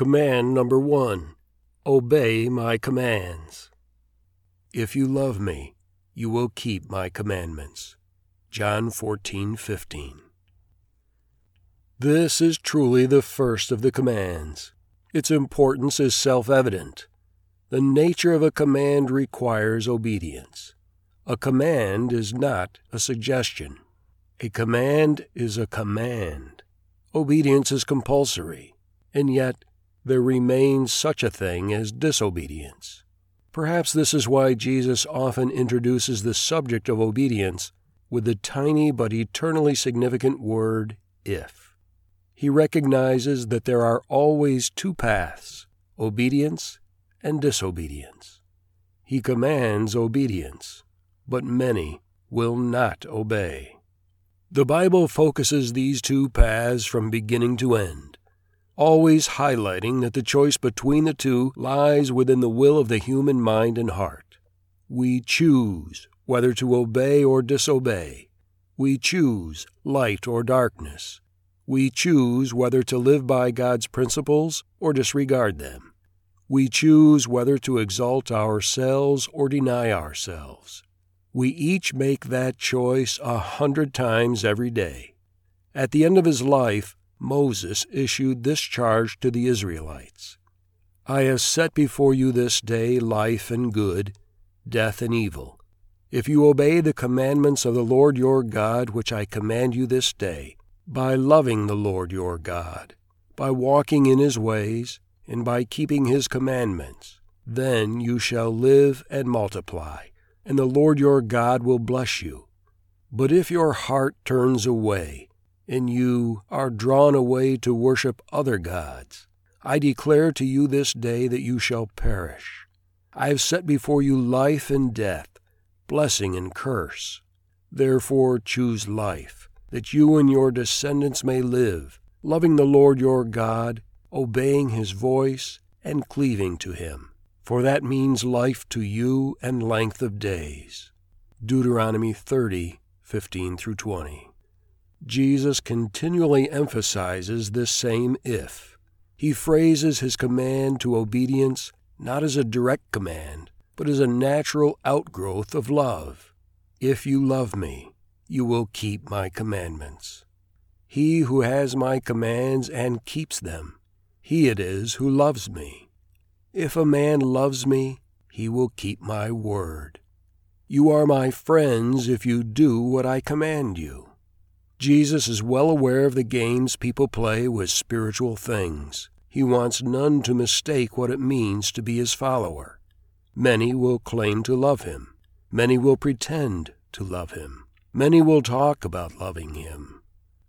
Command number one Obey my commands. If you love me, you will keep my commandments. John 14, 15. This is truly the first of the commands. Its importance is self evident. The nature of a command requires obedience. A command is not a suggestion. A command is a command. Obedience is compulsory, and yet there remains such a thing as disobedience. Perhaps this is why Jesus often introduces the subject of obedience with the tiny but eternally significant word if. He recognizes that there are always two paths obedience and disobedience. He commands obedience, but many will not obey. The Bible focuses these two paths from beginning to end always highlighting that the choice between the two lies within the will of the human mind and heart. We choose whether to obey or disobey. We choose light or darkness. We choose whether to live by God's principles or disregard them. We choose whether to exalt ourselves or deny ourselves. We each make that choice a hundred times every day. At the end of his life, Moses issued this charge to the Israelites I have set before you this day life and good, death and evil. If you obey the commandments of the Lord your God, which I command you this day, by loving the Lord your God, by walking in his ways, and by keeping his commandments, then you shall live and multiply, and the Lord your God will bless you. But if your heart turns away, and you are drawn away to worship other gods, I declare to you this day that you shall perish. I have set before you life and death, blessing and curse. Therefore choose life, that you and your descendants may live, loving the Lord your God, obeying his voice, and cleaving to him. For that means life to you and length of days. Deuteronomy 30, 15 through 20. Jesus continually emphasizes this same if. He phrases his command to obedience not as a direct command, but as a natural outgrowth of love. If you love me, you will keep my commandments. He who has my commands and keeps them, he it is who loves me. If a man loves me, he will keep my word. You are my friends if you do what I command you. Jesus is well aware of the games people play with spiritual things. He wants none to mistake what it means to be his follower. Many will claim to love him. Many will pretend to love him. Many will talk about loving him.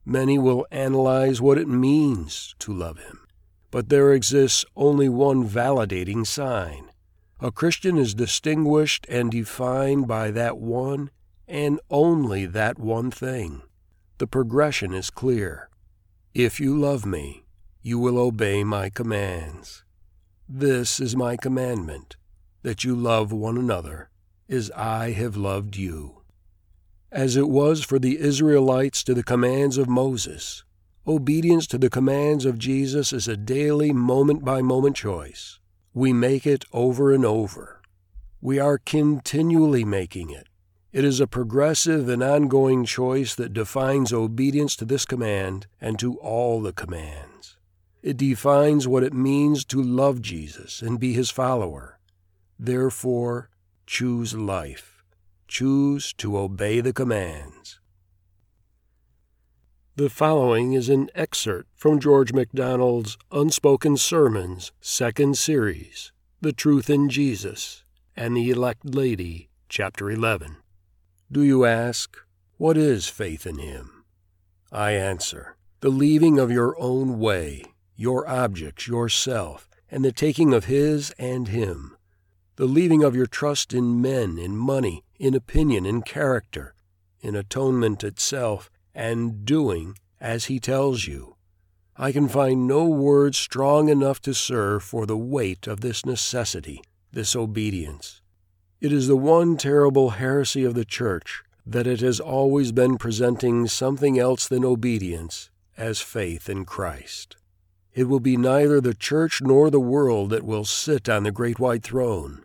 Many will analyze what it means to love him. But there exists only one validating sign. A Christian is distinguished and defined by that one and only that one thing. The progression is clear. If you love me, you will obey my commands. This is my commandment, that you love one another, as I have loved you. As it was for the Israelites to the commands of Moses, obedience to the commands of Jesus is a daily, moment by moment choice. We make it over and over. We are continually making it. It is a progressive and ongoing choice that defines obedience to this command and to all the commands. It defines what it means to love Jesus and be his follower. Therefore, choose life. Choose to obey the commands. The following is an excerpt from George MacDonald's Unspoken Sermons, second series, The Truth in Jesus, and the Elect Lady, Chapter 11. Do you ask, What is faith in Him? I answer, The leaving of your own way, your objects, yourself, and the taking of His and Him. The leaving of your trust in men, in money, in opinion, in character, in atonement itself, and doing as He tells you. I can find no words strong enough to serve for the weight of this necessity, this obedience. It is the one terrible heresy of the Church that it has always been presenting something else than obedience as faith in Christ. It will be neither the church nor the world that will sit on the great white throne.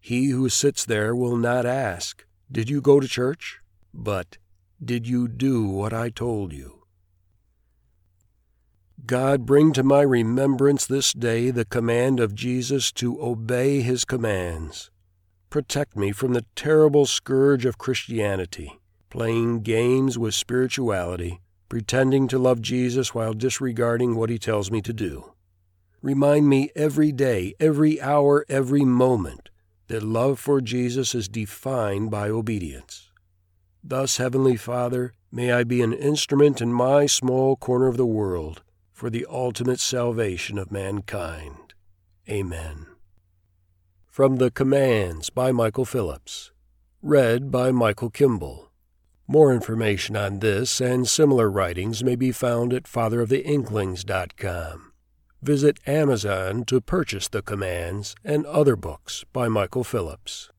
He who sits there will not ask, Did you go to church? but, Did you do what I told you? God, bring to my remembrance this day the command of Jesus to obey his commands. Protect me from the terrible scourge of Christianity, playing games with spirituality, pretending to love Jesus while disregarding what he tells me to do. Remind me every day, every hour, every moment that love for Jesus is defined by obedience. Thus, Heavenly Father, may I be an instrument in my small corner of the world for the ultimate salvation of mankind. Amen. From the Commands by Michael Phillips. Read by Michael Kimball. More information on this and similar writings may be found at fatheroftheinklings.com. Visit Amazon to purchase the Commands and other books by Michael Phillips.